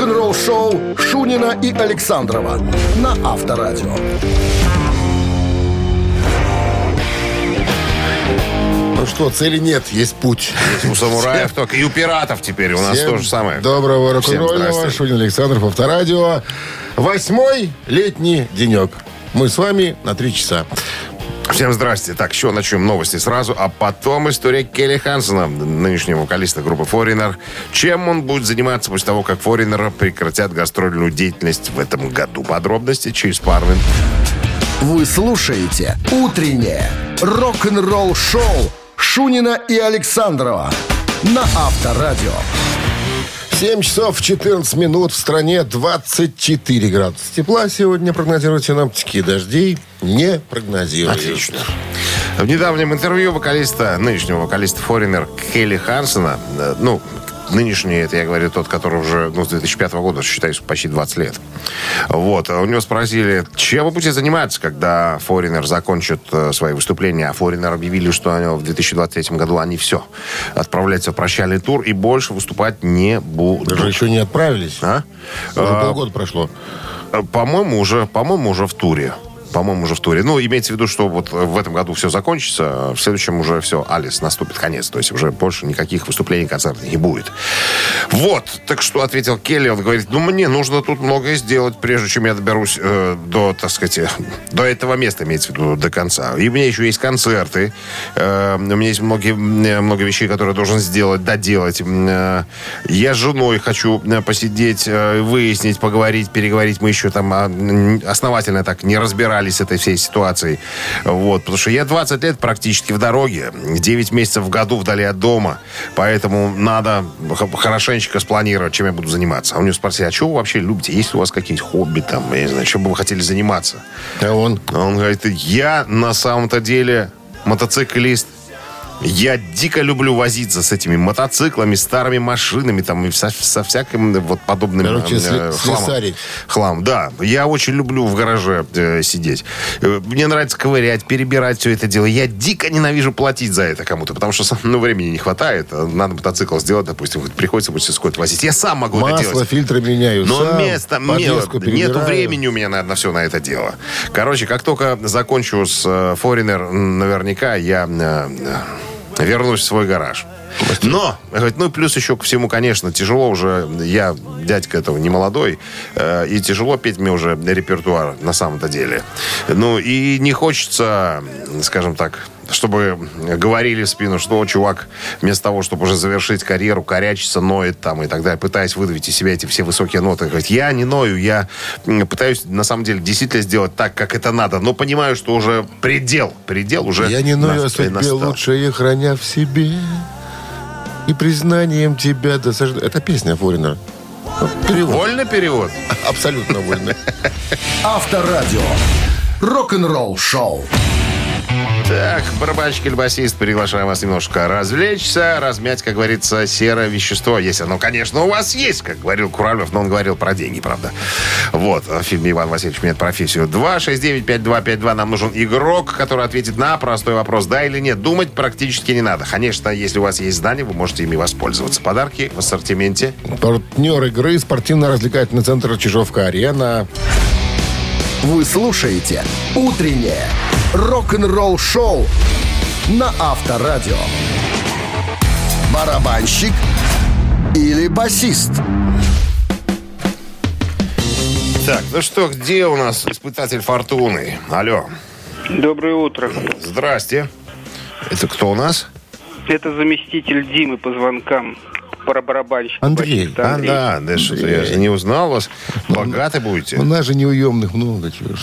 Рок-н-ролл шоу Шунина и Александрова на Авторадио. Ну что, цели нет, есть путь. У самураев только. И у пиратов теперь. У нас Всем то же самое. Доброго рок-н-ролльного. Шунин Александров, Авторадио. Восьмой летний денек. Мы с вами на три часа. Всем здрасте. Так, еще начнем новости сразу, а потом история Келли Хансона, нынешнего вокалиста группы Foreigner. Чем он будет заниматься после того, как Foreigner прекратят гастрольную деятельность в этом году? Подробности через пару минут. Вы слушаете «Утреннее рок-н-ролл-шоу» Шунина и Александрова на Авторадио. 7 часов 14 минут в стране 24 градуса тепла. Сегодня прогнозируют синоптики. Дождей не прогнозируют. Отлично. В недавнем интервью вокалиста, нынешнего вокалиста Foreigner Келли Хансона, э, ну, нынешний, это я говорю тот, который уже ну, с 2005 года, считаюсь, почти 20 лет. Вот. У него спросили, чем вы будете заниматься, когда Foreigner закончит э, свои выступления. А Foreigner объявили, что они в 2023 году они все отправляются в прощальный тур и больше выступать не будут. Даже еще не отправились. А? Уже А, полгода прошло. Э, По-моему, уже, по-моему, уже в туре. По-моему, уже в туре. Ну, имеется в виду, что вот в этом году все закончится, а в следующем уже все, Алис, наступит конец. То есть уже больше никаких выступлений, концертов не будет. Вот. Так что ответил Келли, он говорит, ну, мне нужно тут многое сделать, прежде чем я доберусь э, до, так сказать, э, до этого места, имеется в виду, до конца. И у меня еще есть концерты. Э, у меня есть многие, м, много вещей, которые я должен сделать, доделать. Э, я с женой хочу э, посидеть, э, выяснить, поговорить, переговорить. Мы еще там а, основательно так не разбирались с этой всей ситуацией. Вот. Потому что я 20 лет практически в дороге, 9 месяцев в году вдали от дома. Поэтому надо хорошенечко спланировать, чем я буду заниматься. А у него спросили, а что вы вообще любите? Есть ли у вас какие-нибудь хобби там? Я не знаю, чем бы вы хотели заниматься? А он? Он говорит, я на самом-то деле мотоциклист. Я дико люблю возиться с этими мотоциклами, старыми машинами там и со, со всяким вот подобным Короче, э, хламом. слесарить. Хлам, да. Я очень люблю в гараже э, сидеть. Э, Мне нравится ковырять, перебирать все это дело. Я дико ненавижу платить за это кому-то, потому что ну, времени не хватает. А Надо мотоцикл сделать, допустим, приходится будет сколько возить. Я сам могу это Масло, делать. фильтры меняю. Но сам, нет, нету перебираю. времени у меня на, на все на это дело. Короче, как только закончу с э, Foreigner, наверняка я э, вернусь в свой гараж. Но, ну и плюс еще ко всему, конечно, тяжело уже, я дядька этого не молодой, э, и тяжело петь мне уже репертуар на самом-то деле. Ну и не хочется, скажем так, чтобы говорили в спину, что чувак вместо того, чтобы уже завершить карьеру, корячится, ноет там и так далее, пытаясь выдавить из себя эти все высокие ноты. Говорит, я не ною, я пытаюсь на самом деле действительно сделать так, как это надо, но понимаю, что уже предел, предел уже Я не ною наст- судьбе, настал. лучше их храня в себе. И признанием тебя досаждаю. Это песня Форина. Перевод. Вольно перевод? Абсолютно вольно. Авторадио. Рок-н-ролл шоу. Так, барабанщик или басист, приглашаем вас немножко развлечься, размять, как говорится, серое вещество. Если оно, конечно, у вас есть, как говорил Куралев, но он говорил про деньги, правда. Вот, в фильме «Иван Васильевич меняет профессию». 269-5252. Нам нужен игрок, который ответит на простой вопрос, да или нет. Думать практически не надо. Конечно, если у вас есть знания, вы можете ими воспользоваться. Подарки в ассортименте. Партнер игры спортивно-развлекательный центр Чижовка-Арена. Вы слушаете «Утреннее рок-н-ролл шоу» на Авторадио. Барабанщик или басист? Так, ну что, где у нас испытатель фортуны? Алло. Доброе утро. Здрасте. Это кто у нас? Это заместитель Димы по звонкам. Про барабанщика. Андрей. басиста А, Андрей. да, да что-то я же не узнал вас. Богаты будете. У нас же неуемных много чего.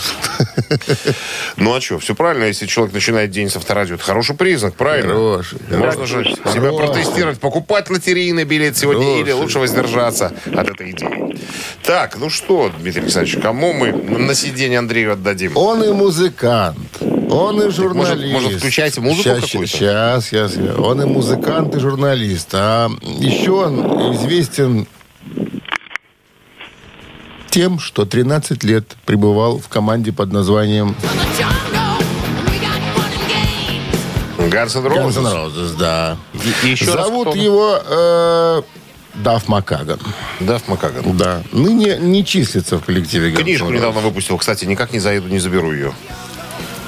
Ну а что, все правильно, если человек начинает день с авторадио, это хороший признак, правильно? Хороший. Можно же себя протестировать, покупать лотерейный билет сегодня или лучше воздержаться от этой идеи. Так, ну что, Дмитрий Александрович, кому мы на сиденье Андрею отдадим? Он и музыкант. Он и журналист. может, включайте музыку сейчас, какую-то? Сейчас, сейчас. Он и музыкант, и журналист. А еще он известен тем, что 13 лет пребывал в команде под названием Roses. Roses, да. И- и еще Зовут его э, Даф Макаган. Даф Макаган. Да. Ныне не числится в коллективе N' Книжку недавно выпустил. Кстати, никак не заеду, не заберу ее.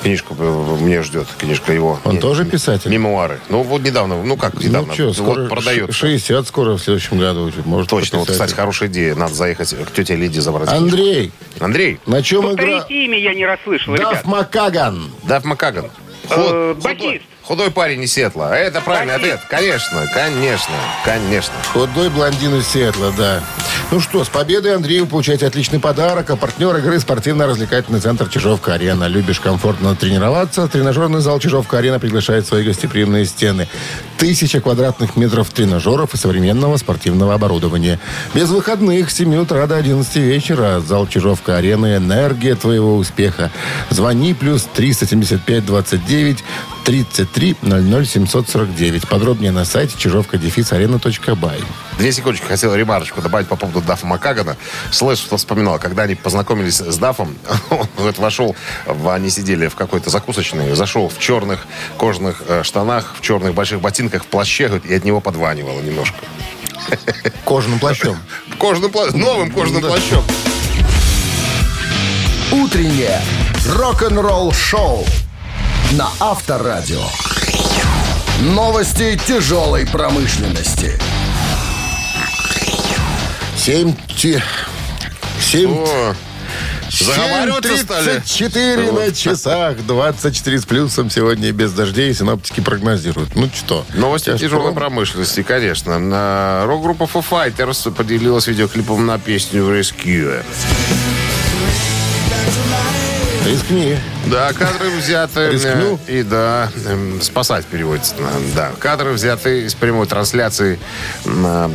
Книжку э, мне ждет, книжка его. Он Не- тоже писатель? Мемуары. Ну, вот недавно, ну как недавно, Ну что, вот скоро продается. ш- 60 скоро в следующем году. Может, Точно, вот, кстати, хорошая идея. Надо заехать к тете Лиде забрать. Андрей, Андрей, на чем игра? Имя, я не расслышал, Даф ребят. Макаган. Даф Макаган. Э, Худой, Батист. Худой парень из Сетла. Это правильный Батист. ответ. Конечно, конечно, конечно. Худой блондин из Сиэтла, да. Ну что, с победой, Андрей, вы получаете отличный подарок. А партнер игры спортивно-развлекательный центр Чижовка-Арена. Любишь комфортно тренироваться? Тренажерный зал Чижовка-Арена приглашает в свои гостеприимные стены. Тысяча квадратных метров тренажеров и современного спортивного оборудования. Без выходных с 7 утра до 11 вечера. Зал Чижовка-Арена. Энергия твоего успеха. Звони плюс 375 29 33 00 749. Подробнее на сайте чижовка-арена.бай. Две секундочки хотел ремарочку добавить по поводу Дафа Макагана. Слэш что вспоминал, когда они познакомились с Дафом, он вошел, в, они сидели в какой-то закусочной, зашел в черных кожаных э, штанах, в черных больших ботинках, в плаще, говорит, и от него подванивало немножко. Кожаным плащом. Кожаным пла- новым кожаным плащом. Утреннее рок-н-ролл-шоу на Авторадио. Новости тяжелой промышленности. 7... те- 7... О, заговариваться стали? 34 на часах, 24 с плюсом сегодня и без дождей. Синоптики прогнозируют. Ну что? Новости Сейчас тяжелой про- промышленности, конечно. На- Рок-группа Foo Fighters поделилась видеоклипом на песню Rescue. Рискни. Да, кадры взяты... э, Рискну? И да, эм, спасать переводится. Да, кадры взяты из прямой трансляции. на-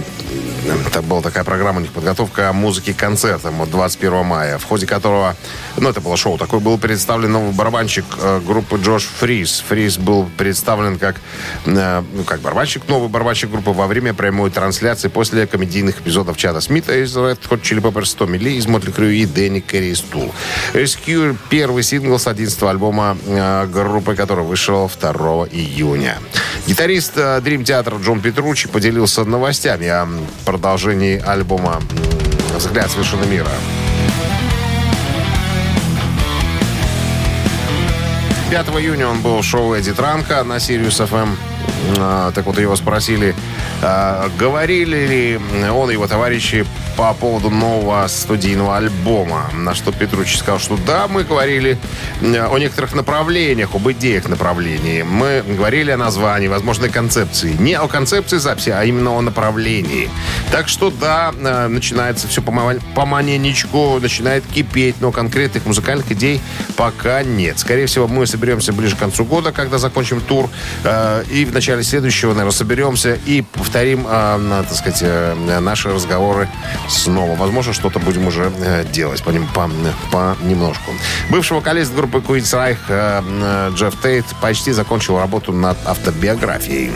Это была такая программа у них подготовка музыки к концертам от 21 мая, в ходе которого, ну, это было шоу, такой был представлен новый барабанщик э, группы Джош Фриз. Фриз был представлен как, э, ну, как барабанщик, новый барабанщик группы во время прямой трансляции после комедийных эпизодов Чада Смита из Red Hot Chili Peppers, Томми Ли из Мотли Крю и Дэнни Керри Tool. Rescue – первый сингл с 11 альбома э, группы, который вышел 2 июня. Гитарист э, Dream Theater Джон Петручи поделился новостями о продолжении альбома «Взгляд с вершины мира». 5 июня он был в шоу Эдди Транка на Сириус ФМ. А, Так вот, его спросили, говорили ли он и его товарищи по поводу нового студийного альбома. На что Петручи сказал, что да, мы говорили э, о некоторых направлениях, об идеях направлений. Мы говорили о названии, возможной концепции. Не о концепции записи, а именно о направлении. Так что да, э, начинается все пома- поманенечку, начинает кипеть, но конкретных музыкальных идей пока нет. Скорее всего, мы соберемся ближе к концу года, когда закончим тур, э, и в начале следующего, наверное, соберемся и повторим, так сказать, наши разговоры снова. Возможно, что-то будем уже э, делать по, по, понемножку. Бывший вокалист группы Queen's Reich э, э, Джефф Тейт почти закончил работу над автобиографией.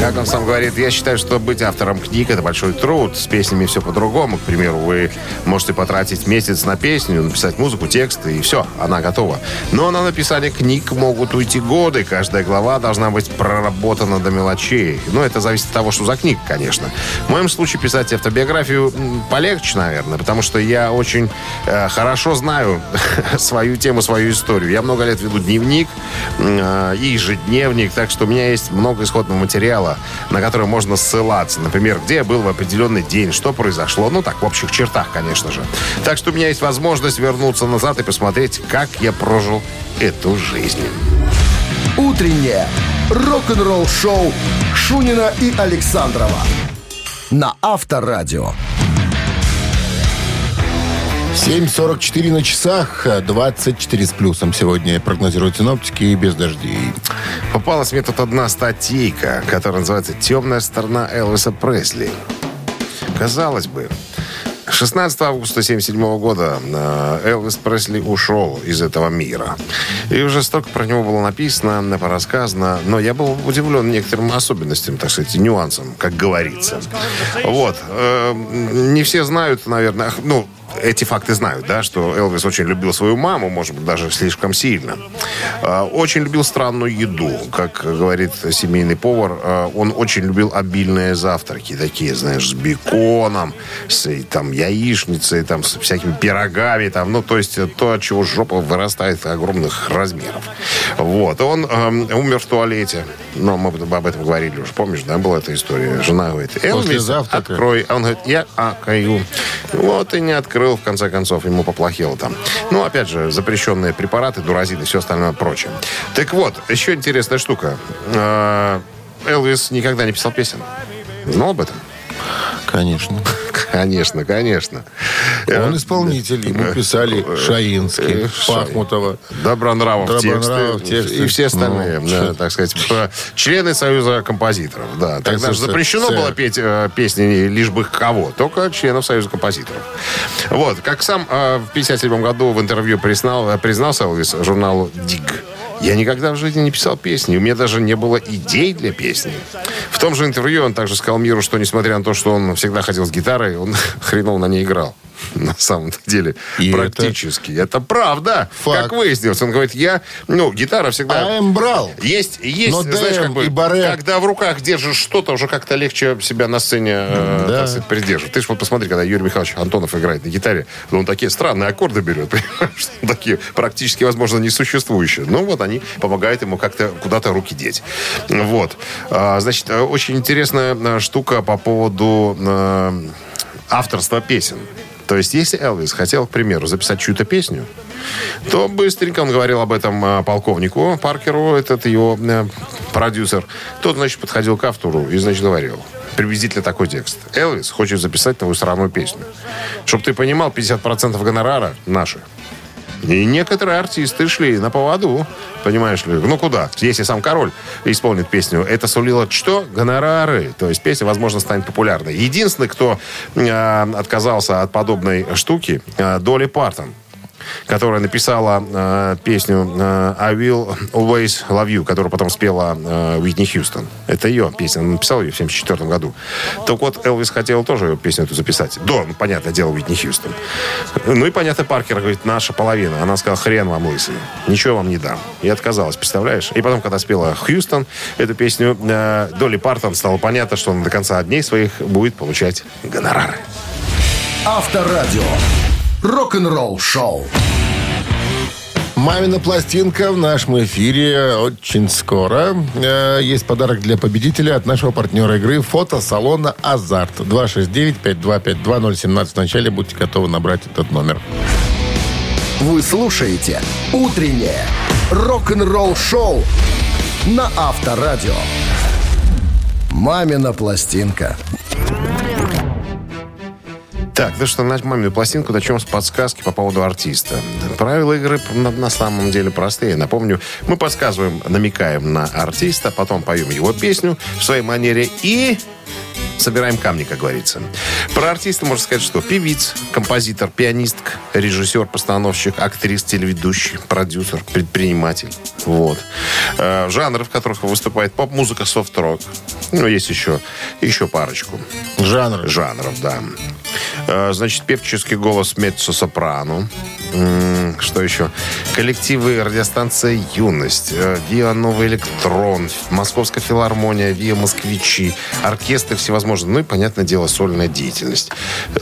Как он сам говорит, я считаю, что быть автором книг – это большой труд. С песнями все по-другому. К примеру, вы можете потратить месяц на песню, написать музыку, тексты, и все, она готова. Но на написание книг могут уйти годы. Каждая глава должна быть проработана до мелочей. Но это зависит от того, что за книга, конечно. В моем случае писать автобиографию полегче, наверное, потому что я очень э, хорошо знаю свою тему, свою историю. Я много лет веду дневник э, и ежедневник, так что у меня есть много исходного материала, на который можно ссылаться. Например, где я был в определенный день, что произошло. Ну, так, в общих чертах, конечно же. Так что у меня есть возможность вернуться назад и посмотреть, как я прожил эту жизнь. Утреннее рок-н-ролл-шоу Шунина и Александрова на Авторадио. 7.44 на часах, 24 с плюсом сегодня прогнозируют синоптики и без дождей. Попалась мне тут одна статейка, которая называется «Темная сторона Элвиса Пресли». Казалось бы, 16 августа 1977 года э, Элвис Пресли ушел из этого мира. И уже столько про него было написано, порассказано, но я был удивлен некоторым особенностям, так сказать, нюансам, как говорится. Вот. Э, Не все знают, наверное, ну, эти факты знают, да, что Элвис очень любил свою маму, может быть, даже слишком сильно. А, очень любил странную еду, как говорит семейный повар. а, Он очень любил обильные завтраки, такие, знаешь, с беконом, с там яичницей, там с всякими пирогами, там, ну, то есть то, от чего жопа вырастает огромных размеров. Вот. Он эм, умер в туалете. Но мы об этом говорили уже. Помнишь, да, была эта история? Жена говорит, Элвис, завтрака. открой. А он говорит, я акаю. Вот и не открыл, в конце концов, ему поплохело там. Ну, опять же, запрещенные препараты, дуразин и все остальное прочее. Так вот, еще интересная штука. Э, Элвис никогда не писал песен. Знал об этом? Конечно. Конечно, конечно. Он Э, исполнитель. Ему писали Шаинский, э, Пахмутова. Добронравов, Добронравов, тексты, тексты. и все остальные, Ну, да, так сказать, члены Союза композиторов. Да, тогда же запрещено было петь э, песни лишь бы кого, только членов Союза композиторов. Вот, как сам э, в 57 году в интервью признал, э, признался Элвис журналу «Диг». Я никогда в жизни не писал песни. У меня даже не было идей для песни. В том же интервью он также сказал миру, что несмотря на то, что он всегда ходил с гитарой, он хреново на ней играл. На самом деле, И это- практически. Это, правда. Факт. Как выяснилось. Он говорит, я, ну, гитара всегда... АМ брал. Есть, есть, Но знаешь, ДМ как бы, и баре. когда в руках держишь что-то, уже как-то легче себя на сцене э, Да. сказать, придерживать. Ты же вот посмотри, когда Юрий Михайлович Антонов играет на гитаре, он такие странные аккорды берет, такие практически, возможно, несуществующие. Ну, вот они помогают ему как-то куда-то руки деть. Вот. А, Значит, э, очень интересная э, штука по поводу авторства песен. То есть, если Элвис хотел, к примеру, записать чью-то песню, то быстренько он говорил об этом э, полковнику Паркеру, этот его э, продюсер. Тот, значит, подходил к автору и, значит, говорил приблизительно такой текст. Элвис хочет записать твою сраную песню. Чтобы ты понимал, 50% гонорара наши. И некоторые артисты шли на поводу, понимаешь ли. Ну куда? Если сам король исполнит песню, это сулило что? Гонорары. То есть песня, возможно, станет популярной. Единственный, кто э, отказался от подобной штуки, э, Долли Партон которая написала э, песню э, «I will always love you», которую потом спела э, Уитни Хьюстон. Это ее песня. Она написала ее в 1974 году. Так вот, Элвис хотел тоже песню эту записать. До, ну, понятное дело, Уитни Хьюстон. Ну и, понятно, Паркер говорит, наша половина. Она сказала, хрен вам лысый. Ничего вам не дам. И отказалась, представляешь? И потом, когда спела Хьюстон эту песню, э, Долли Партон стало понятно, что она до конца дней своих будет получать гонорары. Авторадио. Рок-н-ролл шоу. Мамина пластинка в нашем эфире очень скоро. Э, Есть подарок для победителя от нашего партнера игры фотосалона «Азарт». 269-5252-017. В начале будьте готовы набрать этот номер. Вы слушаете «Утреннее рок-н-ролл шоу» на Авторадио. «Мамина пластинка». Так, ну что, на мамину пластинку начнем с подсказки по поводу артиста. Правила игры на, на самом деле простые. Напомню, мы подсказываем, намекаем на артиста, потом поем его песню в своей манере и собираем камни, как говорится. Про артиста можно сказать, что певиц, композитор, пианистка, режиссер, постановщик, актрис, телеведущий, продюсер, предприниматель. Вот. Э, жанры, в которых выступает поп-музыка, софт-рок. Ну, есть еще, еще парочку Жанр. жанров, да. Э, Значит, певческий голос меццо-сопрано. Что еще? Коллективы радиостанция «Юность», э, «Виа Новый Электрон», Московская филармония, «Виа Москвичи», оркестры всевозможные. Ну и, понятное дело, сольная деятельность.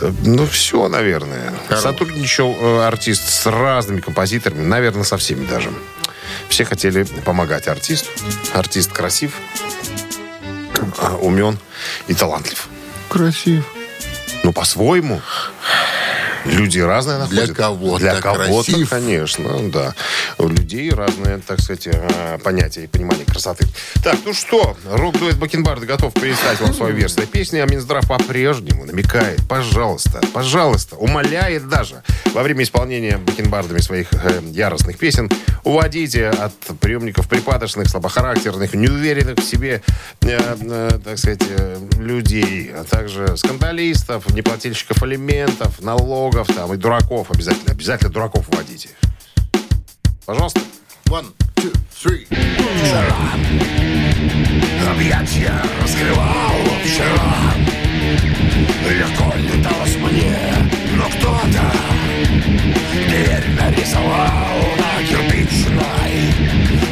Э, Ну, все, наверное. Хорош. Сотрудничал э, артист с разными композиторами, наверное, со всеми даже. Все хотели помогать артисту. Артист красив, э, умен и талантлив. Красив. Ну, по-своему. Люди разные находят. Для кого-то Для кого-то, конечно, да. У людей разные, так сказать, э, понятия и понимание красоты. Так, ну что, рок-дуэт Бакенбарда готов представить вам свою версию песни, а Минздрав по-прежнему намекает, пожалуйста, пожалуйста, умоляет даже во время исполнения Бакенбардами своих э, яростных песен уводите от приемников припадочных, слабохарактерных, неуверенных в себе, э, э, так сказать, э, людей, а также скандалистов, неплательщиков алиментов, налогов педагогов там и дураков обязательно. Обязательно дураков вводите. Пожалуйста. One, two, three. Вчера объятья раскрывал вчера. Легко не мне, но кто-то дверь нарисовал на кирпичной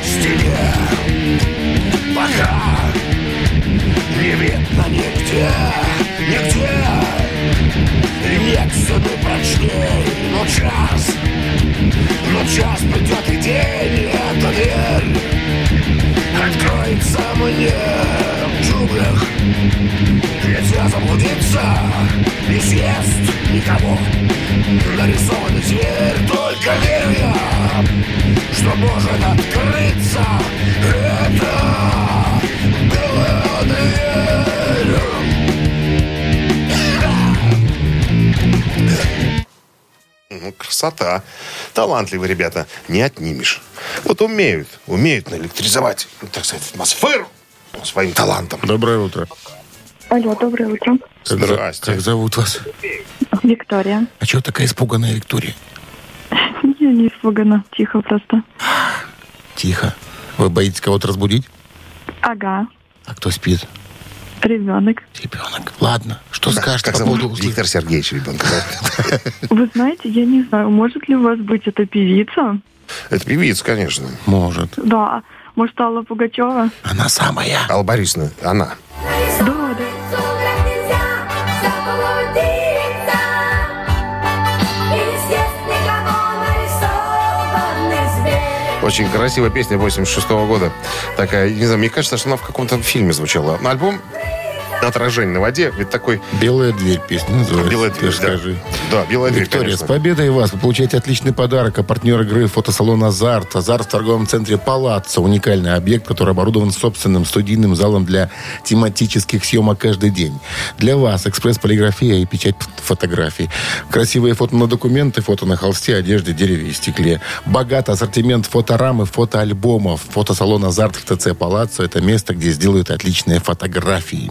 стене. Пока не видно нигде, нигде. Нет цены прочней, но час. Но час придет и день, и эта дверь Откроется мне в джунглях. Нельзя заблудиться, не съест никого. Нарисованный зверь, только верю я Что может открыться Это белая дверь Ну, красота. Талантливые ребята. Не отнимешь. Вот умеют. Умеют наэлектризовать, ну, так сказать, атмосферу своим талантом. Доброе утро. Алло, доброе утро. Как Здрасте. Как зовут вас? Виктория. А чего такая испуганная, Виктория? Я не испугана, тихо просто. Тихо. Вы боитесь кого-то разбудить? Ага, А кто спит? Ребенок. Ребенок. Ладно. Что скажете Как по поводу... зовут? Виктор Сергеевич ребенка. да? Вы знаете, я не знаю, может ли у вас быть эта певица? Это певица, конечно. Может. Да, может, Алла Пугачева? Она самая. Алла Борисовна, она. Да, Очень красивая песня 86 года. Такая, не знаю, мне кажется, что она в каком-то фильме звучала. Альбом «Отражение на воде». Ведь такой... Белая дверь песня называется. Белая дверь, да. скажи. Да, «Белая дверь», Виктория, конечно. с победой вас! Вы получаете отличный подарок. А партнер игры фотосалон «Азарт». «Азарт» в торговом центре «Палаццо». Уникальный объект, который оборудован собственным студийным залом для тематических съемок каждый день. Для вас экспресс-полиграфия и печать фотографий. Красивые фото на документы, фото на холсте, одежде, дереве и стекле. Богатый ассортимент фоторам и фотоальбомов. Фотосалон «Азарт» в ТЦ «Палаццо» – это место, где сделают отличные фотографии.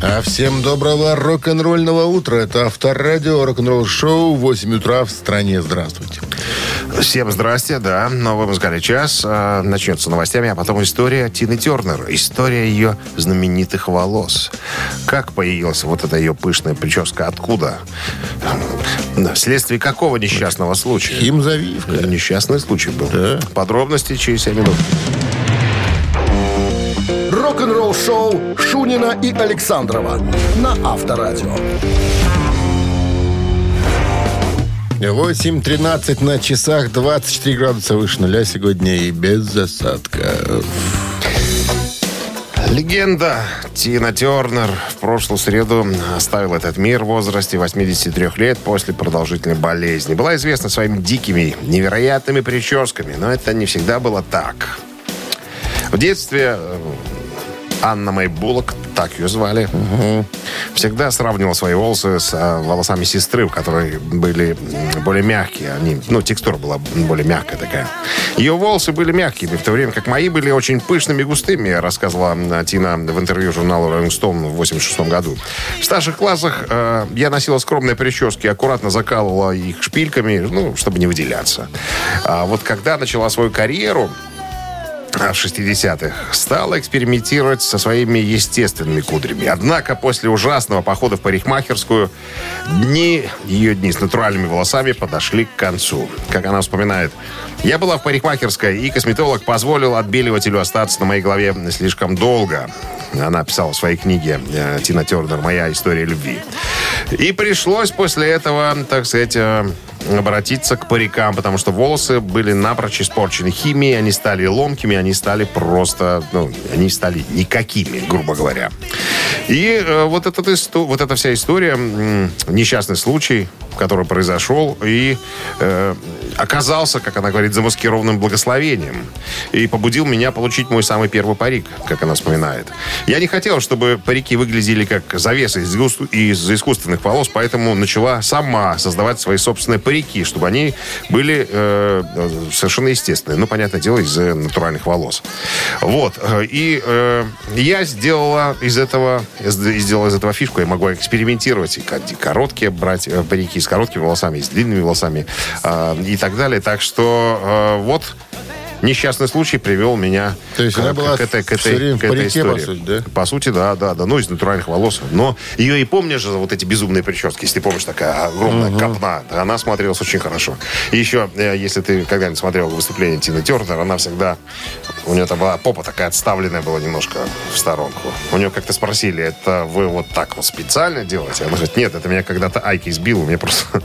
А всем доброго рок-н-ролльного утра. Это Авторадио, рок-н-ролл шоу, 8 утра в стране. Здравствуйте. Всем здрасте, да. Новый музыкальный час. э, начнется новостями, а потом история Тины Тернер. История ее знаменитых волос. Как появилась вот эта ее пышная прическа? Откуда? Вследствие какого несчастного случая? Химзавивка. Несчастный случай был. Да. Подробности через 7 минут. Рок-н-ролл-шоу Шунина и Александрова на Авторадио. 8.13 на часах, 24 градуса выше нуля сегодня и без засадков. Легенда Тина Тернер в прошлую среду оставила этот мир в возрасте 83 лет после продолжительной болезни. Была известна своими дикими, невероятными прическами, но это не всегда было так. В детстве э, Анна Мэй Буллок, так ее звали, всегда сравнивала свои волосы с э, волосами сестры, у которой были более мягкие. Они, ну, текстура была более мягкая такая. Ее волосы были мягкими, в то время как мои были очень пышными и густыми, рассказывала м, Тина в интервью журналу Rolling Stone в 86 году. В старших классах э, я носила скромные прически, аккуратно закалывала их шпильками, ну, чтобы не выделяться. А вот когда начала свою карьеру, в 60-х стала экспериментировать со своими естественными кудрями. Однако после ужасного похода в парикмахерскую дни, ее дни с натуральными волосами подошли к концу. Как она вспоминает, я была в парикмахерской, и косметолог позволил отбеливателю остаться на моей голове слишком долго. Она писала в своей книге э, Тина Тернер «Моя история любви». И пришлось после этого, так сказать, э, обратиться к парикам, потому что волосы были напрочь испорчены химией, они стали ломкими, они стали просто, ну, они стали никакими, грубо говоря. И э, вот, этот, вот эта вся история, несчастный случай, который произошел, и э, оказался, как она говорит, замаскированным благословением. И побудил меня получить мой самый первый парик, как она вспоминает. Я не хотел, чтобы парики выглядели как завесы из, гус- из искусственных волос, поэтому начала сама создавать свои собственные парики, чтобы они были э, совершенно естественные. Ну, понятное дело, из натуральных волос. Вот. И э, я сделала из этого, сделала из этого фишку. Я могу экспериментировать. И короткие брать э, парики с короткими волосами, и с длинными волосами э, и так далее. Так что э, вот несчастный случай привел меня То есть к, она была к этой, к этой, к этой парике, по истории. сути, да? По сути, да, да, да. Ну, из натуральных волос. Но ее и помнишь же, вот эти безумные прически, если помнишь, такая огромная копна. Она смотрелась очень хорошо. И еще, э, если ты когда-нибудь смотрел выступление Тины Тернер, она всегда... У нее там была попа такая отставленная была немножко в сторонку. У нее как-то спросили, это вы вот так вот специально делаете? Она говорит, нет, это меня когда-то Айки сбил, у меня просто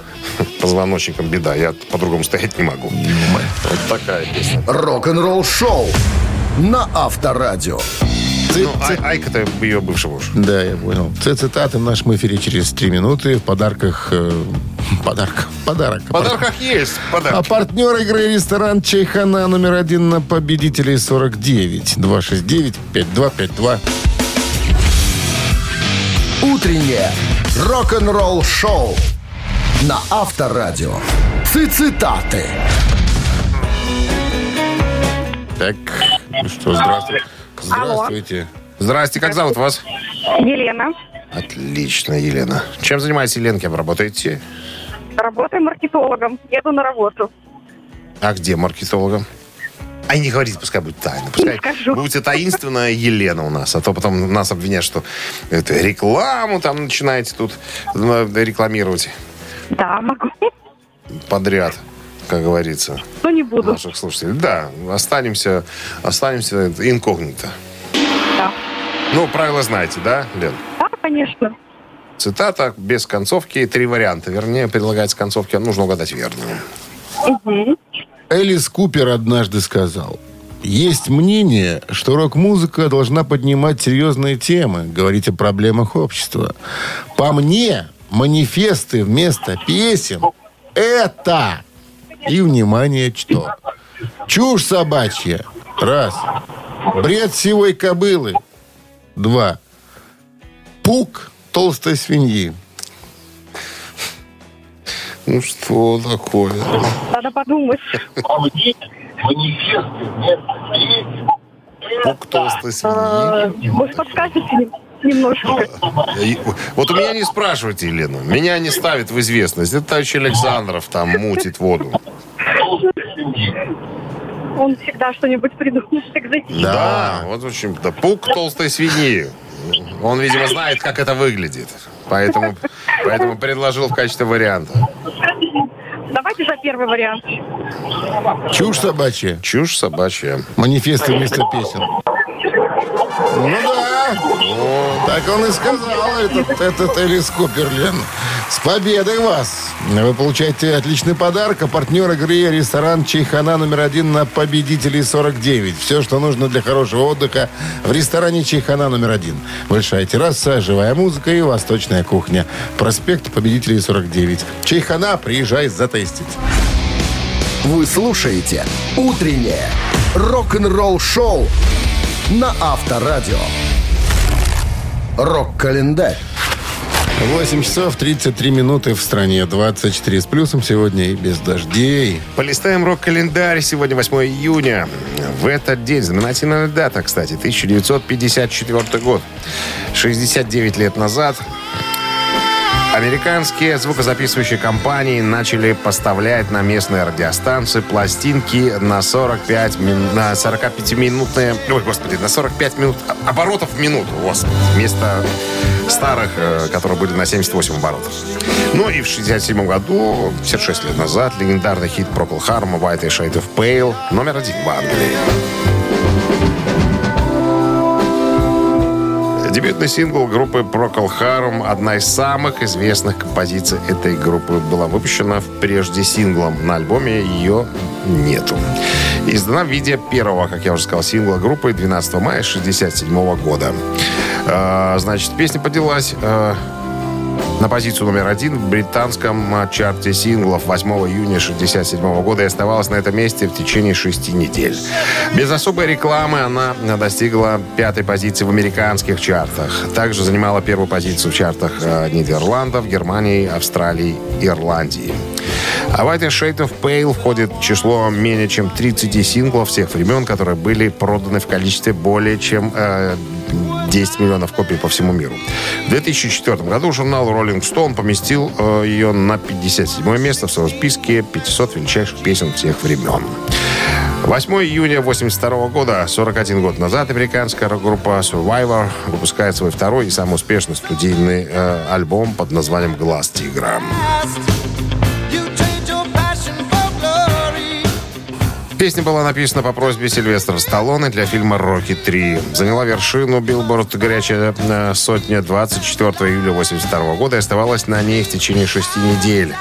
позвоночником беда, я по-другому стоять не могу. Вот такая песня. Рок-н-ролл шоу на Авторадио. Ну, Ай- Айка-то ее бывший муж. Да, я понял. Цитаты в нашем эфире через три минуты. В подарках... э, подарок. Подарок. В подарках есть. А Подарок. партнер игры ресторан Чайхана номер один на победителей 49 269 5252. Утреннее рок-н-ролл шоу на Авторадио. Цитаты. Так, ну что, здравствуйте. Здравствуйте. Здрасте, как зовут вас? Елена. Отлично, Елена. Чем занимаетесь, Елена, кем работаете? Работаю маркетологом. Еду на работу. А где маркетологом? Ай, не говорите, пускай будет тайна. Пускай будете таинственная Елена у нас. А то потом нас обвинят, что это рекламу там начинаете тут рекламировать Да, могу. подряд, как говорится, Но не буду. наших слушателей. Да, останемся, останемся инкогнито. Да. Ну, правила знаете, да, Лен? Да, конечно. Цитата без концовки, три варианта. Вернее, предлагается концовки, нужно угадать верную. Элис Купер однажды сказал, есть мнение, что рок-музыка должна поднимать серьезные темы, говорить о проблемах общества. По мне, манифесты вместо песен – это... И, внимание, что? Чушь собачья. Раз. Бред сивой кобылы. Два. Пук толстой свиньи. Ну, что такое? Надо подумать. Пук толстой свиньи. Может, подскажете нем- немножко? И- Вот у меня не спрашивайте, Елена. Меня не ставят в известность. Это товарищ Александров там мутит воду. Он всегда что-нибудь придумает экзотическое. Да, вот очень. Да, пук толстой свиньи. Он, видимо, знает, как это выглядит. Поэтому, поэтому предложил в качестве варианта. Давайте за первый вариант. Чушь собачья. Чушь собачья. Манифесты вместо песен. Ну да. Так он и сказал, этот, этот Элис Купер, Лен. С победой вас! Вы получаете отличный подарок. А партнер игры ресторан Чайхана номер один на победителей 49. Все, что нужно для хорошего отдыха в ресторане Чайхана номер один. Большая терраса, живая музыка и восточная кухня. Проспект победителей 49. Чайхана, приезжай затестить. Вы слушаете «Утреннее рок-н-ролл-шоу» на Авторадио. Рок-календарь. 8 часов 33 минуты в стране. 24 с плюсом сегодня и без дождей. Полистаем рок-календарь. Сегодня 8 июня. В этот день знаменательная дата, кстати, 1954 год. 69 лет назад Американские звукозаписывающие компании начали поставлять на местные радиостанции пластинки на 45 мин- на 45-минутные, ой, господи, на 45 минут оборотов в минуту, господи, вместо старых, э, которые были на 78 оборотов. Ну и в 67 году, 56 лет назад, легендарный хит Procol Harum White Shade of Pale номер один в Англии. Дебютный сингл группы Procol Harum, одна из самых известных композиций этой группы, была выпущена прежде синглом. На альбоме ее нету. Издана в виде первого, как я уже сказал, сингла группы 12 мая 1967 года. А, значит, песня поднялась а, на позицию номер один в британском а, чарте синглов 8 июня 1967 года и оставалась на этом месте в течение шести недель. Без особой рекламы она достигла пятой позиции в американских чартах. Также занимала первую позицию в чартах э, Нидерландов, Германии, Австралии, Ирландии. А White Shade of Pale входит в число менее чем 30 синглов всех времен, которые были проданы в количестве более чем э, 10 миллионов копий по всему миру. В 2004 году журнал Rolling Stone поместил э, ее на 57 место в своем списке 500 величайших песен всех времен. 8 июня 82 года, 41 год назад, американская рок-группа Survivor выпускает свой второй и самый успешный студийный э, альбом под названием «Глаз тигра». Песня была написана по просьбе Сильвестра Сталлоне для фильма «Рокки 3». Заняла вершину Билборд «Горячая э, сотня» 24 июля 82 года и оставалась на ней в течение шести недель.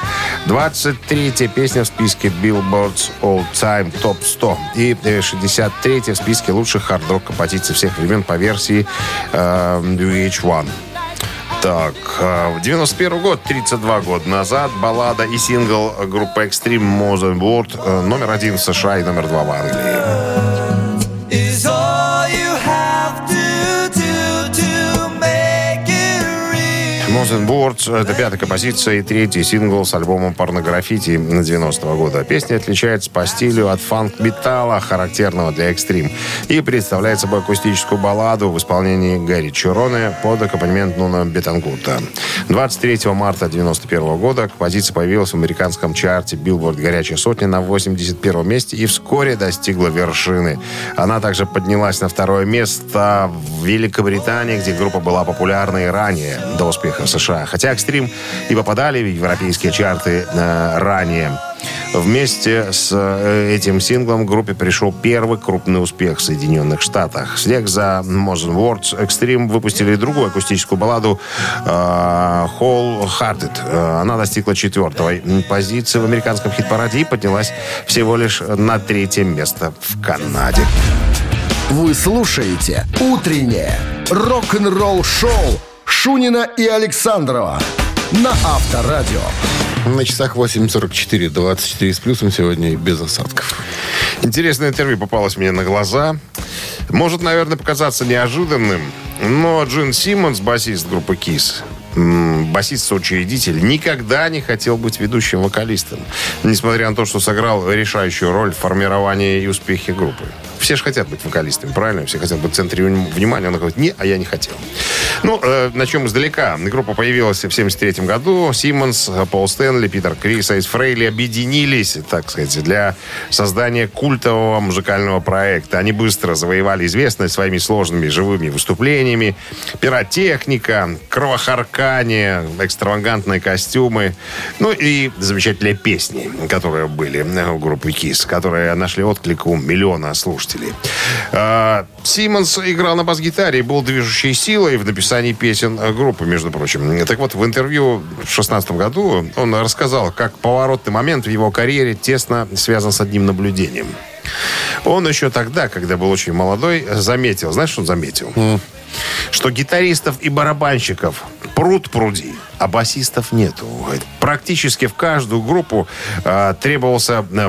23-я песня в списке Billboard's All Time Top 100 и э, 63-я в списке лучших хард-рок композиций всех времен по версии э, VH1. Так, э, в 91 год, 32 года назад, баллада и сингл группы Extreme Than Word э, номер один в США и номер два в Англии. More Than Words – это пятая композиция и третий сингл с альбома «Порнографити» 90 года. Песня отличается по стилю от фанк-металла, характерного для экстрим, и представляет собой акустическую балладу в исполнении Гарри Чироне под аккомпанемент Нуна Бетангурта. 23 марта 91 года композиция появилась в американском чарте Billboard «Горячая сотня» на 81 месте и вскоре достигла вершины. Она также поднялась на второе место в Великобритании, где группа была популярна и ранее, до успеха США. Хотя «Экстрим» и попадали в европейские чарты э, ранее. Вместе с э, этим синглом группе пришел первый крупный успех в Соединенных Штатах. Вслед за Modern Words Extreme выпустили другую акустическую балладу э, Whole Hearted. Э, Она достигла четвертой позиции в американском хит-параде и поднялась всего лишь на третье место в Канаде. Вы слушаете «Утреннее рок-н-ролл-шоу» Шунина и Александрова на Авторадио. На часах 8.44, 24 с плюсом сегодня и без осадков. Интересное интервью попалось мне на глаза. Может, наверное, показаться неожиданным, но Джин Симмонс, басист группы Kiss, м, басист-соучредитель, никогда не хотел быть ведущим вокалистом. Несмотря на то, что сыграл решающую роль в формировании и успехе группы. Все же хотят быть вокалистами, правильно? Все хотят быть в центре внимания. Он говорит, не, а я не хотел. Ну, э, начнем издалека. Группа появилась в 73 году. Симмонс, Пол Стэнли, Питер Крис, Эйс Фрейли объединились, так сказать, для создания культового музыкального проекта. Они быстро завоевали известность своими сложными живыми выступлениями. Пиротехника, кровохаркание, экстравагантные костюмы. Ну и замечательные песни, которые были у группы Kiss, которые нашли отклик у миллиона слушателей. А, Симмонс играл на бас-гитаре и был движущей силой в написании песен группы, между прочим. Так вот, в интервью в 2016 году он рассказал, как поворотный момент в его карьере тесно связан с одним наблюдением. Он еще тогда, когда был очень молодой, заметил, знаешь, что он заметил? Что гитаристов и барабанщиков пруд пруди, а басистов нету. Говорит, Практически в каждую группу э, требовался э,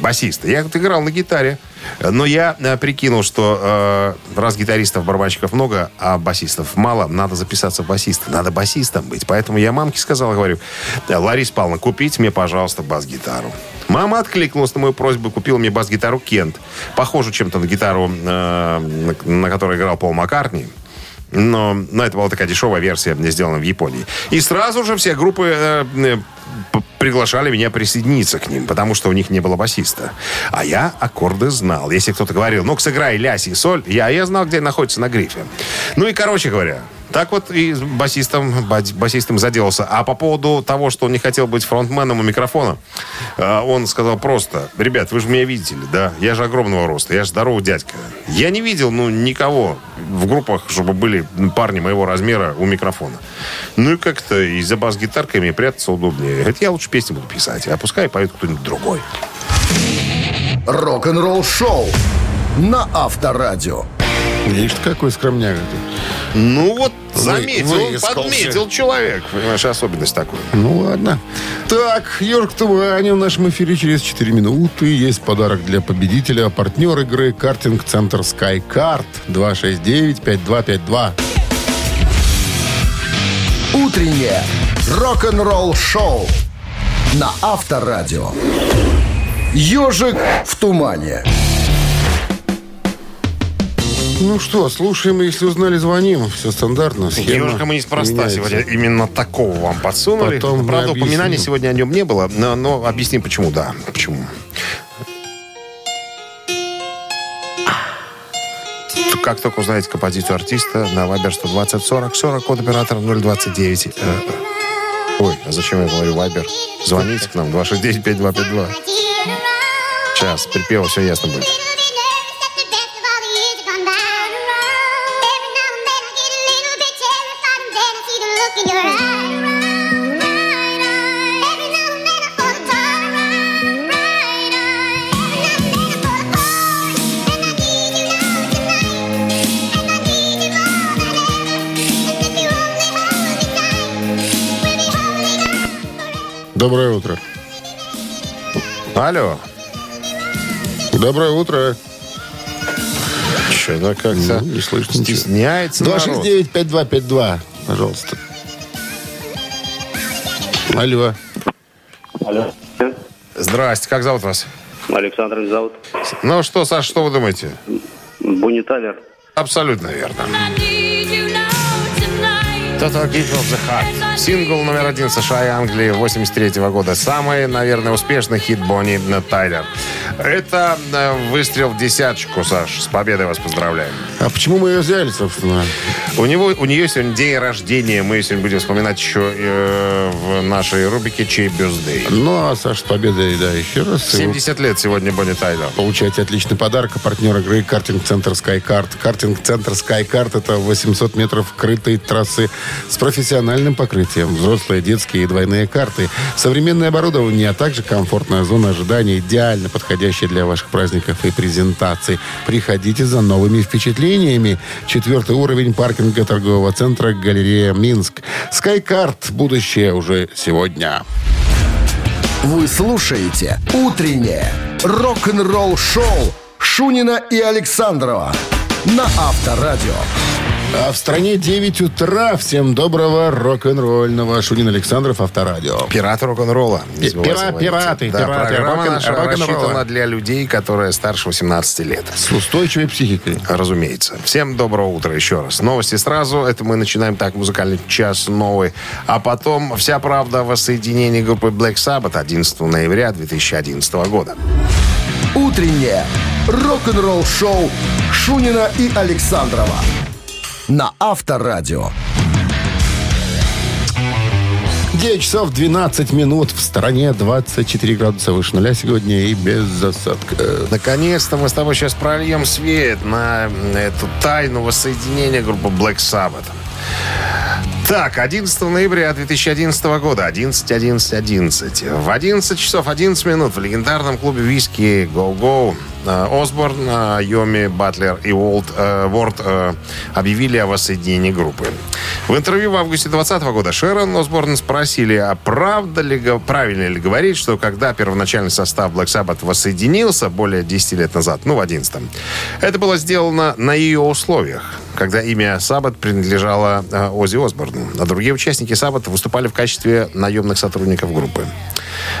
басист. Я вот играл на гитаре, но я э, прикинул, что э, раз гитаристов, барабанщиков много, а басистов мало, надо записаться в басисты. Надо басистом быть. Поэтому я мамке сказал, говорю, Ларис Павловна, купите мне, пожалуйста, бас-гитару. Мама откликнулась на мою просьбу, купила мне бас-гитару Кент. Похожу чем-то на гитару, э, на, на которой играл Пол Маккартни. Но, но это была такая дешевая версия, сделана в Японии. И сразу же все группы э, э, приглашали меня присоединиться к ним, потому что у них не было басиста. А я аккорды знал. Если кто-то говорил, ну-ка сыграй ля, си, соль, я, я знал, где находится на грифе. Ну и, короче говоря, так вот и басистом, ба- басистом заделался. А по поводу того, что он не хотел быть фронтменом у микрофона, э, он сказал просто, ребят, вы же меня видели, да? Я же огромного роста, я же здоровый дядька. Я не видел, ну, никого в группах, чтобы были парни моего размера у микрофона. Ну и как-то и за бас-гитарками прятаться удобнее. Говорит, я лучше песни буду писать, а пускай поет кто-нибудь другой. Рок-н-ролл-шоу на Авторадио. Видишь, какой скромняга ты. Ну вот, заметил, подметил человек. Понимаешь, особенность такую. Ну ладно. Так, Йорк Тумани в нашем эфире через 4 минуты. Есть подарок для победителя. Партнер игры картинг-центр SkyCard 269-5252. Утреннее рок-н-ролл-шоу на Авторадио. Ежик в тумане. Ну что, слушаем, если узнали, звоним. Все стандартно. Схема Ежика мы неспроста сегодня именно такого вам подсунули. Потом Правда, упоминания сегодня о нем не было, но, но объясним, почему, да. Почему. как только узнаете композицию артиста, на Viber 120 40 40, код оператора 029. Э, Ой, а зачем я говорю Viber? Звоните к нам, 269-5252. Сейчас, припева, все ясно будет. Доброе утро. Алло, Доброе утро. что-то как-то Ну, не слышно стесняется народ. 269-5252, пожалуйста. Алло. Алло. Здрасте, как зовут вас? Александр зовут. Ну что, Саш, что вы думаете? Бонни Тайлер. Абсолютно верно. Total Give of the Heart. Сингл номер один США и Англии 83 года. Самый, наверное, успешный хит Бонни Тайлер. Это э, выстрел в десяточку, Саш. С победой вас поздравляем. А почему мы ее взяли, собственно? У, него, у нее сегодня день рождения. Мы сегодня будем вспоминать еще э, в нашей рубрике «Чей бюздей». Ну, а Саша, с победой, да, еще раз. 70 лет сегодня Бонни Тайлер. Получаете отличный подарок. Партнер игры «Картинг-центр Скайкарт». «Картинг-центр Скайкарт» — это 800 метров крытой трассы с профессиональным покрытием. Взрослые, детские и двойные карты. Современное оборудование, а также комфортная зона ожидания, идеально подходящая для ваших праздников и презентаций. Приходите за новыми впечатлениями. Четвертый уровень паркинга торгового центра «Галерея Минск». «Скайкарт» — будущее уже сегодня. Вы слушаете «Утреннее рок-н-ролл-шоу» Шунина и Александрова на Авторадио. А в стране 9 утра. Всем доброго рок-н-ролльного. Шунин Александров, Авторадио. Пираты рок-н-ролла. Пира- говорить. пираты, Да, пираты программа рок-н- наша рок-н-ролла. рассчитана для людей, которые старше 18 лет. С устойчивой психикой. Разумеется. Всем доброго утра еще раз. Новости сразу. Это мы начинаем так музыкальный час новый. А потом вся правда о воссоединении группы Black Sabbath 11 ноября 2011 года. Утреннее рок-н-ролл-шоу Шунина и Александрова на Авторадио. 9 часов 12 минут. В стороне 24 градуса выше нуля сегодня и без засадка. Наконец-то мы с тобой сейчас прольем свет на эту тайну воссоединения группы Black Sabbath. Так, 11 ноября 2011 года, 11, 11, 11. В 11 часов 11 минут в легендарном клубе виски Go Go э, Осборн, э, Йоми, Батлер и Уолт, э, э, объявили о воссоединении группы. В интервью в августе 2020 года Шерон Осборн спросили, а правда ли, правильно ли говорить, что когда первоначальный состав Black Sabbath воссоединился более 10 лет назад, ну, в 11 это было сделано на ее условиях, когда имя Саббат принадлежало э, Оззи Осборну, а другие участники Саббата выступали в качестве наемных сотрудников группы.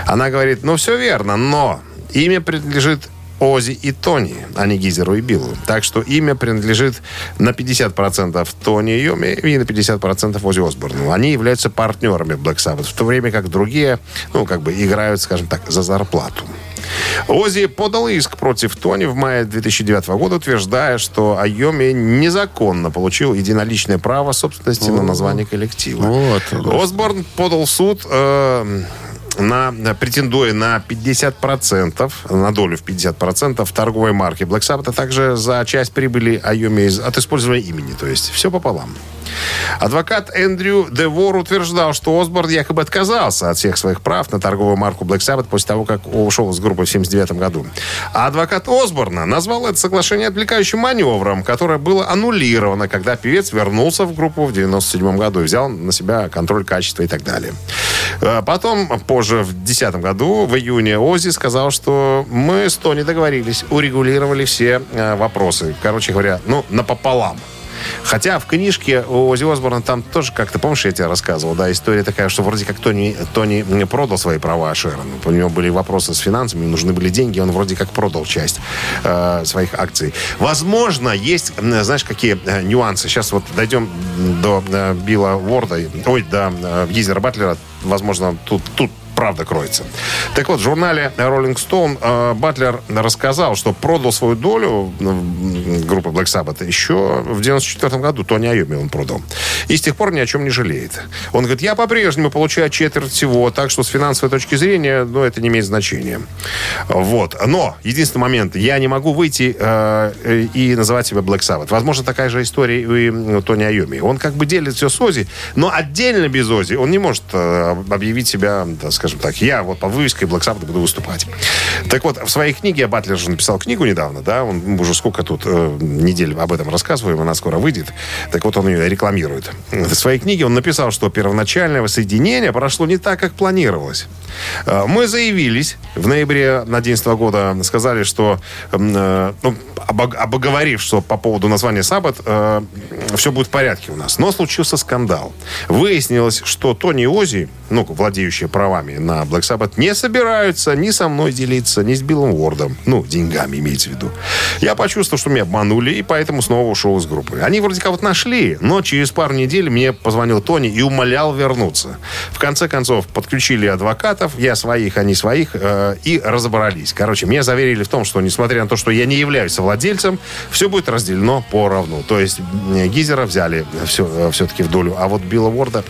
Она говорит, ну, все верно, но имя принадлежит Ози и Тони, а не Гизеру и Биллу. Так что имя принадлежит на 50% Тони Йоми и на 50% Ози Осборну. Они являются партнерами Black Sabbath, в то время как другие, ну, как бы играют, скажем так, за зарплату. Ози подал иск против Тони в мае 2009 года, утверждая, что Айоми незаконно получил единоличное право собственности на название коллектива. Вот. Осборн подал в суд э, на, претендуя на 50%, на долю в 50% торговой марки Black Sabbath, а также за часть прибыли Айоми от использования имени. То есть все пополам. Адвокат Эндрю Девор утверждал, что Осборн якобы отказался от всех своих прав на торговую марку Black Sabbath после того, как ушел из группы в 1979 году. А адвокат Осборна назвал это соглашение отвлекающим маневром, которое было аннулировано, когда певец вернулся в группу в 1997 году и взял на себя контроль качества и так далее. А Потом, позже, в 2010 году, в июне, Ози сказал, что мы с Тони договорились, урегулировали все э, вопросы. Короче говоря, ну, напополам. Хотя в книжке у Ози Осборна там тоже, как ты помнишь, я тебе рассказывал, да, история такая, что вроде как Тони, Тони продал свои права Шерону. У него были вопросы с финансами, нужны были деньги, он вроде как продал часть э, своих акций. Возможно, есть, знаешь, какие э, нюансы. Сейчас вот дойдем до э, Билла Уорда, ой, до э, Гизера Батлера. Возможно, тут, тут правда кроется. Так вот, в журнале Rolling Stone э, Батлер рассказал, что продал свою долю м, группы Black Sabbath еще в 94 году. Тони Айоми он продал. И с тех пор ни о чем не жалеет. Он говорит, я по-прежнему получаю четверть всего, так что с финансовой точки зрения, ну, это не имеет значения. Вот. Но, единственный момент, я не могу выйти э, и называть себя Black Sabbath. Возможно, такая же история и у Тони Айоми. Он как бы делит все с Ози, но отдельно без Ози он не может э, объявить себя, да, скажем так, я вот по вывеске Black Sabbath буду выступать. Так вот, в своей книге, Батлер же написал книгу недавно, да, он уже сколько тут э, недель об этом рассказываем, она скоро выйдет. Так вот, он ее рекламирует. В своей книге он написал, что первоначальное воссоединение прошло не так, как планировалось. Э, Мы заявились в ноябре 2011 года, сказали, что, э, ну, обог- обоговорив, что по поводу названия Саббат, все будет в порядке у нас. Но случился скандал. Выяснилось, что Тони Ози, ну, владеющие правами на Black Sabbath, не собираются ни со мной делиться, ни с Биллом Уордом. Ну, деньгами имеется в виду. Я почувствовал, что меня обманули, и поэтому снова ушел из группы. Они вроде кого-то нашли, но через пару недель мне позвонил Тони и умолял вернуться. В конце концов, подключили адвокатов, я своих, они своих, э, и разобрались. Короче, меня заверили в том, что, несмотря на то, что я не являюсь владельцем, все будет разделено поровну. То есть э, Гизера взяли все, все-таки в долю, а вот Билла Уорда,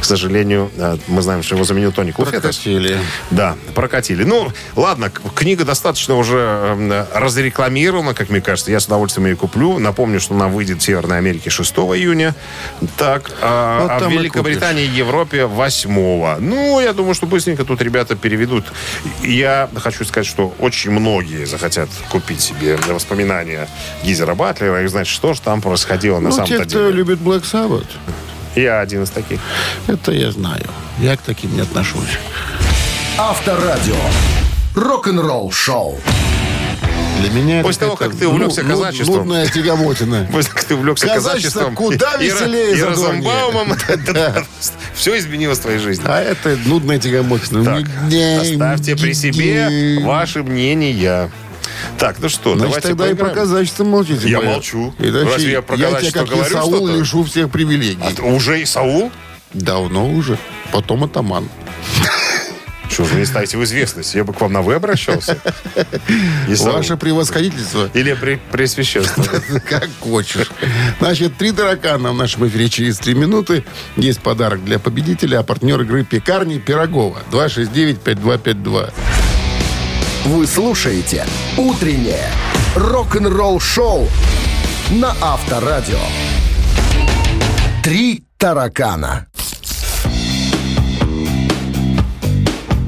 к сожалению, э, мы знаем, что его заменил Тони Клуфетес. Прокатили. Да, прокатили. Ну, ладно, книга достаточно уже э, разрекламирована, как мне кажется. Я с удовольствием ее куплю. Напомню, что она выйдет в Северной Америке 6 июня. Так, а, Вот а в Великобритании и Европе 8 Ну, я думаю, что быстренько тут ребята переведут. Я хочу сказать, что очень многие захотят купить себе воспоминания Гизера Батлера и знать, что же там происходило на Ну, самом-то те, кто деле. любит Black Sabbath, Я один из таких. это я знаю. Я к таким не отношусь. Авторадио. Рок-н-ролл шоу. Для меня После это того, как ты увлекся ну- казачеством. Нудная тягомотина. После того, как ты увлекся Казачество казачеством. куда веселее и. Розенбаумом. Все изменилось в твоей жизни. А это нудная тягомотина. Так, оставьте при себе ваши мнения. Так, ну что, Значит, давайте тогда и про поиграем. казачество молчите. Я Бояр. молчу. Иначе Разве я про я тебя, как говорю Исаул, лишу всех привилегий. А, уже и Саул? Давно уже. Потом атаман. Что же вы не ставите в известность? Я бы к вам на «вы» обращался. Ваше превосходительство. Или при, пресвященство. Как хочешь. Значит, три таракана в нашем эфире через три минуты. Есть подарок для победителя, а партнер игры «Пекарни Пирогова». 269-5252. Вы слушаете «Утреннее рок-н-ролл-шоу» на Авторадио. «Три таракана».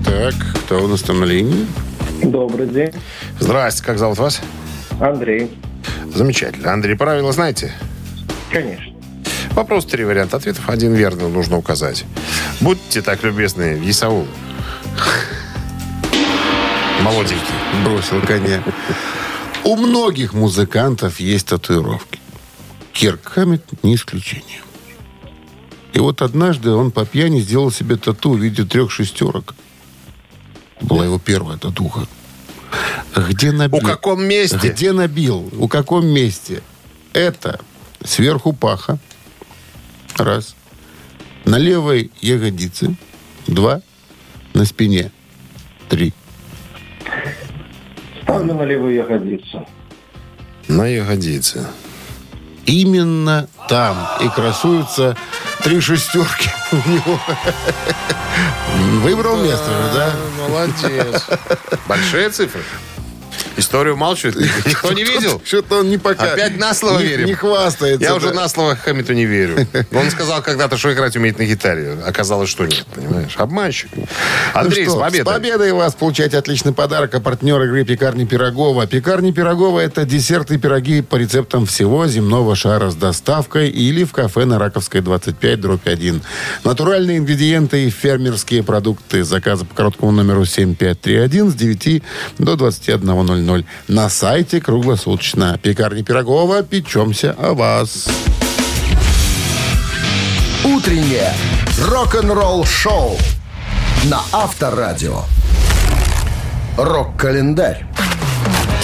Так, кто у нас там на линии? Добрый день. Здрасте, как зовут вас? Андрей. Замечательно. Андрей, правила знаете? Конечно. Вопрос три варианта ответов. Один верный нужно указать. Будьте так любезны, Исаул. Молоденький. Бросил коня. У многих музыкантов есть татуировки. Кирк Хаммет не исключение. И вот однажды он по пьяни сделал себе тату в виде трех шестерок. Была его первая татуха. Где набил? У каком месте? Где набил? У каком месте? Это сверху паха. Раз. На левой ягодице. Два. На спине. Три. Ставлю на левую ягодицу. На ягодице. Именно там и красуются три шестерки у него. Выбрал место же, да? Молодец. Большие цифры. Историю молчит. Никто не видел? Что-то он не пока... Опять на слово верим. Не хвастается. Я уже на слово Хамиту не верю. Он сказал когда-то, что играть умеет на гитаре. Оказалось, что нет, понимаешь? Обманщик. Андрей, Ну с что, победой. С победой вас получаете отличный подарок. А партнер игры «Пекарни Пирогова». «Пекарни Пирогова» — это десерты и пироги по рецептам всего земного шара с доставкой или в кафе на Раковской 25, дробь 1. Натуральные ингредиенты и фермерские продукты. Заказы по короткому номеру 7531 с 9 до 21.00. На сайте круглосуточно. «Пекарни Пирогова». Печемся о вас. «Утреннее рок-н-ролл-шоу» на Авторадио. Рок-календарь.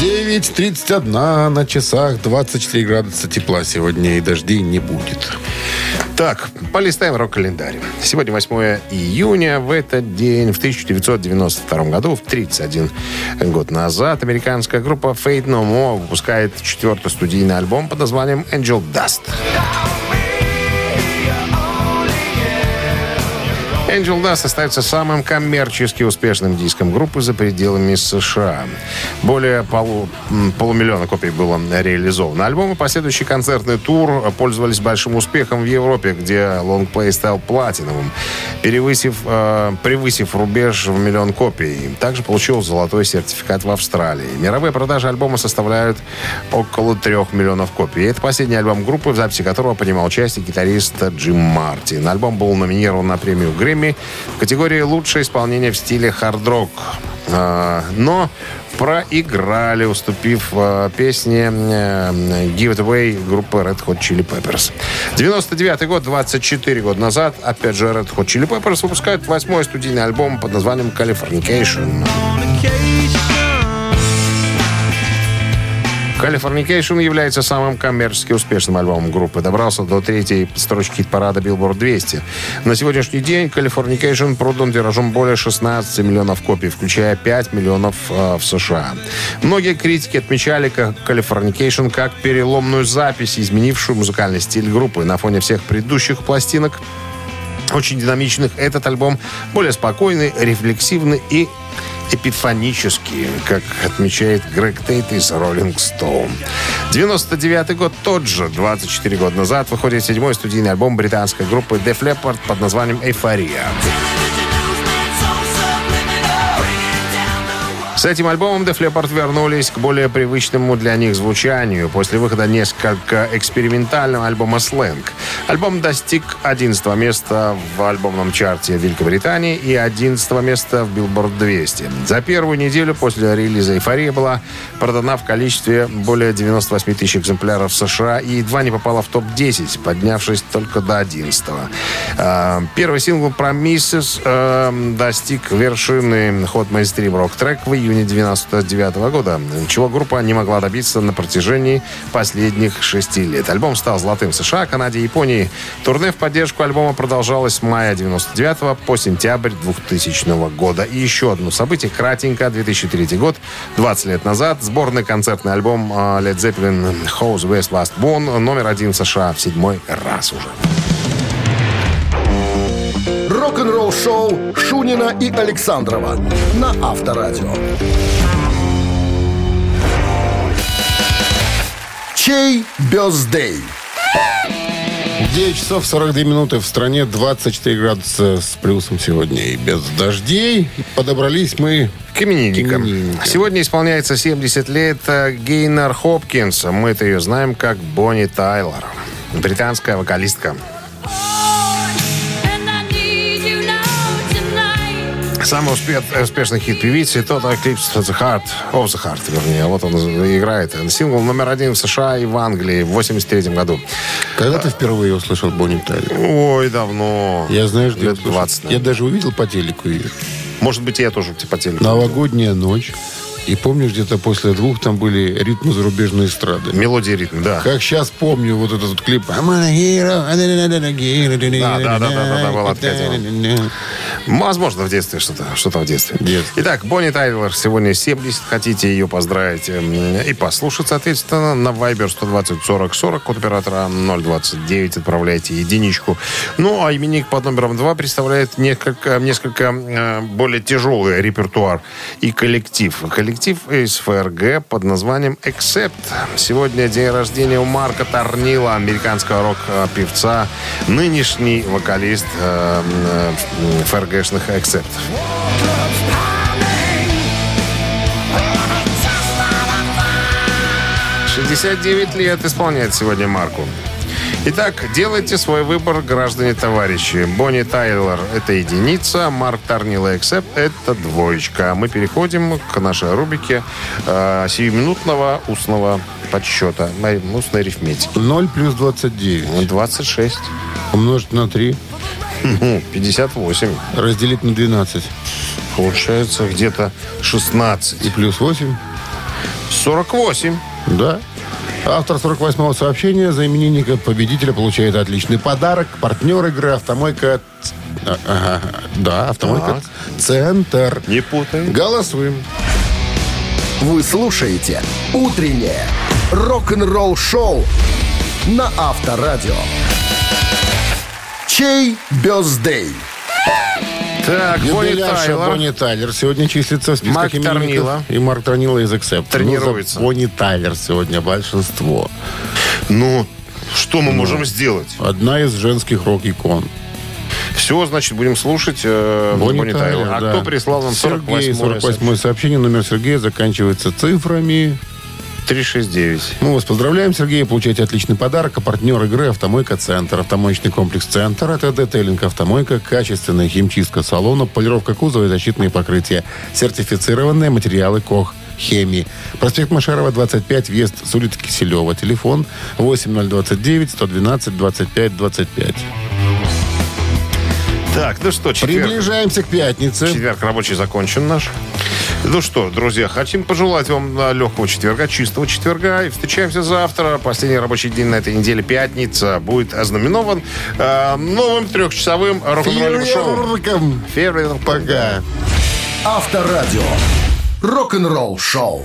9.31 на часах, 24 градуса тепла сегодня и дождей не будет. Так, полистаем рок-календарь. Сегодня 8 июня. В этот день, в 1992 году, в 31 год назад, американская группа Fate No More выпускает четвертый студийный альбом под названием Angel Dust. Angel Dust остается самым коммерчески успешным диском группы за пределами США. Более полу- полумиллиона копий было реализовано. Альбом и последующий концертный тур пользовались большим успехом в Европе, где лонгплей стал платиновым, перевысив, э, превысив рубеж в миллион копий. Также получил золотой сертификат в Австралии. Мировые продажи альбома составляют около трех миллионов копий. Это последний альбом группы, в записи которого принимал участие гитарист Джим Мартин. Альбом был номинирован на премию Грэмми в категории «Лучшее исполнение в стиле хард-рок». А, Но проиграли, уступив а, песне э, «Give It Away» группы Red Hot Chili Peppers. 99 год, 24 года назад, опять же, Red Hot Chili Peppers выпускают восьмой студийный альбом под названием «Californication». Californication является самым коммерчески успешным альбомом группы. Добрался до третьей строчки хит-парада Billboard 200. На сегодняшний день Californication продан тиражом более 16 миллионов копий, включая 5 миллионов э, в США. Многие критики отмечали как Californication как переломную запись, изменившую музыкальный стиль группы на фоне всех предыдущих пластинок очень динамичных. Этот альбом более спокойный, рефлексивный и эпифанический, как отмечает Грег Тейт из Rolling Stone. 99 год тот же, 24 года назад, выходит седьмой студийный альбом британской группы Def Leppard под названием «Эйфория». С этим альбомом Def Leppard вернулись к более привычному для них звучанию после выхода несколько экспериментального альбома «Сленг». Альбом достиг 11 места в альбомном чарте Великобритании и 11 места в Billboard 200. За первую неделю после релиза «Эйфория» была продана в количестве более 98 тысяч экземпляров в США и едва не попала в топ-10, поднявшись только до 11 Первый сингл «Миссис» э, достиг вершины ход мейнстрим рок-трек в июне 1999 года, чего группа не могла добиться на протяжении последних шести лет. Альбом стал золотым в США, Канаде и Японии. Турне в поддержку альбома продолжалось с мая 99 по сентябрь 2000 года. И еще одно событие, кратенько, 2003 год, 20 лет назад, сборный концертный альбом э, Led Zeppelin «Who's West Last Born» номер один в США в седьмой раз уже. Рок-н-ролл шоу Шунина и Александрова на Авторадио. Чей бездей? 9 часов 42 минуты в стране, 24 градуса с плюсом сегодня и без дождей. Подобрались мы К именинникам. К именинникам. Сегодня исполняется 70 лет э, Гейнар Хопкинс. Мы-то ее знаем как Бонни Тайлор. Британская вокалистка. Самый успе- успешный хит певицы тот Eclipse of the Heart, of the Heart, вернее. Вот он играет. Сингл номер один в США и в Англии в 83 году. Когда ты впервые услышал Бонни Тайлер? Ой, давно. Я знаешь, где Лет услышал? 20, Я даже увидел по телеку ее. Может быть, я тоже типа телеку. Новогодняя ночь. И помнишь, где-то после двух там были ритмы зарубежной эстрады. Мелодия ритм, да. Как сейчас помню вот этот вот клип. I'm a hero. Да, да, да, да, да, была такая тема. Возможно, в детстве что-то, что-то в детстве. Детстве. Итак, Бонни Тайлер сегодня 70. Хотите ее поздравить эм, и послушать, соответственно, на Viber 120 40 40, код оператора 029, отправляйте единичку. Ну, а именинник под номером 2 представляет несколько, несколько э, более тяжелый репертуар и коллектив. Коллектив из ФРГ под названием Accept. Сегодня день рождения у Марка Торнила, американского рок-певца, нынешний вокалист э, э, ФРГшных. Шестьдесят девять лет исполняет сегодня Марку. Итак, делайте свой выбор, граждане-товарищи. Бонни Тайлор – это единица, Марк Тарнил и Эксеп – это двоечка. Мы переходим к нашей рубрике э, сиюминутного устного подсчета, устной арифметики. 0 плюс 29. 26, Умножить на 3. ну, 58. Разделить на 12. Получается где-то 16. И плюс 8. 48. Да. Автор 48-го сообщения за именинника победителя получает отличный подарок. Партнер игры «Автомойка...» А, ага, Да, «Автомойка Центр». Не путай. Голосуем. Вы слушаете «Утреннее рок-н-ролл-шоу» на Авторадио. Чей бездей? Так, Бонни Юбилярша Тайлор. Бонни Тайлер сегодня числится в списках Марк. Торнило. И Марк Торнило из Accept. Тренируется. Ну, Бонни Тайлер сегодня большинство. Ну, что мы можем сделать? Одна из женских рок-икон. Все, значит, будем слушать э, Бонни Бонни Тайлер, Тайлор. А да. кто прислал нам Сергей, 48 48 сообщение. Номер Сергея заканчивается цифрами. 369. Мы вас поздравляем, Сергей. Получаете отличный подарок. А партнер игры «Автомойка Центр». Автомоечный комплекс «Центр» — это детейлинг «Автомойка», качественная химчистка салона, полировка кузова и защитные покрытия. Сертифицированные материалы КОХ. Хемии. Проспект Машарова, 25, въезд с улицы Киселева. Телефон 8029 112 25 25. Так, ну что, четверг. Приближаемся к пятнице. Четверг рабочий закончен наш. Ну что, друзья, хотим пожелать вам легкого четверга, чистого четверга. И встречаемся завтра. Последний рабочий день на этой неделе, пятница, будет ознаменован э, новым трехчасовым рок-н-ролльным шоу. Фейерверком. Фейерверк. Пока. Авторадио. Рок-н-ролл-шоу.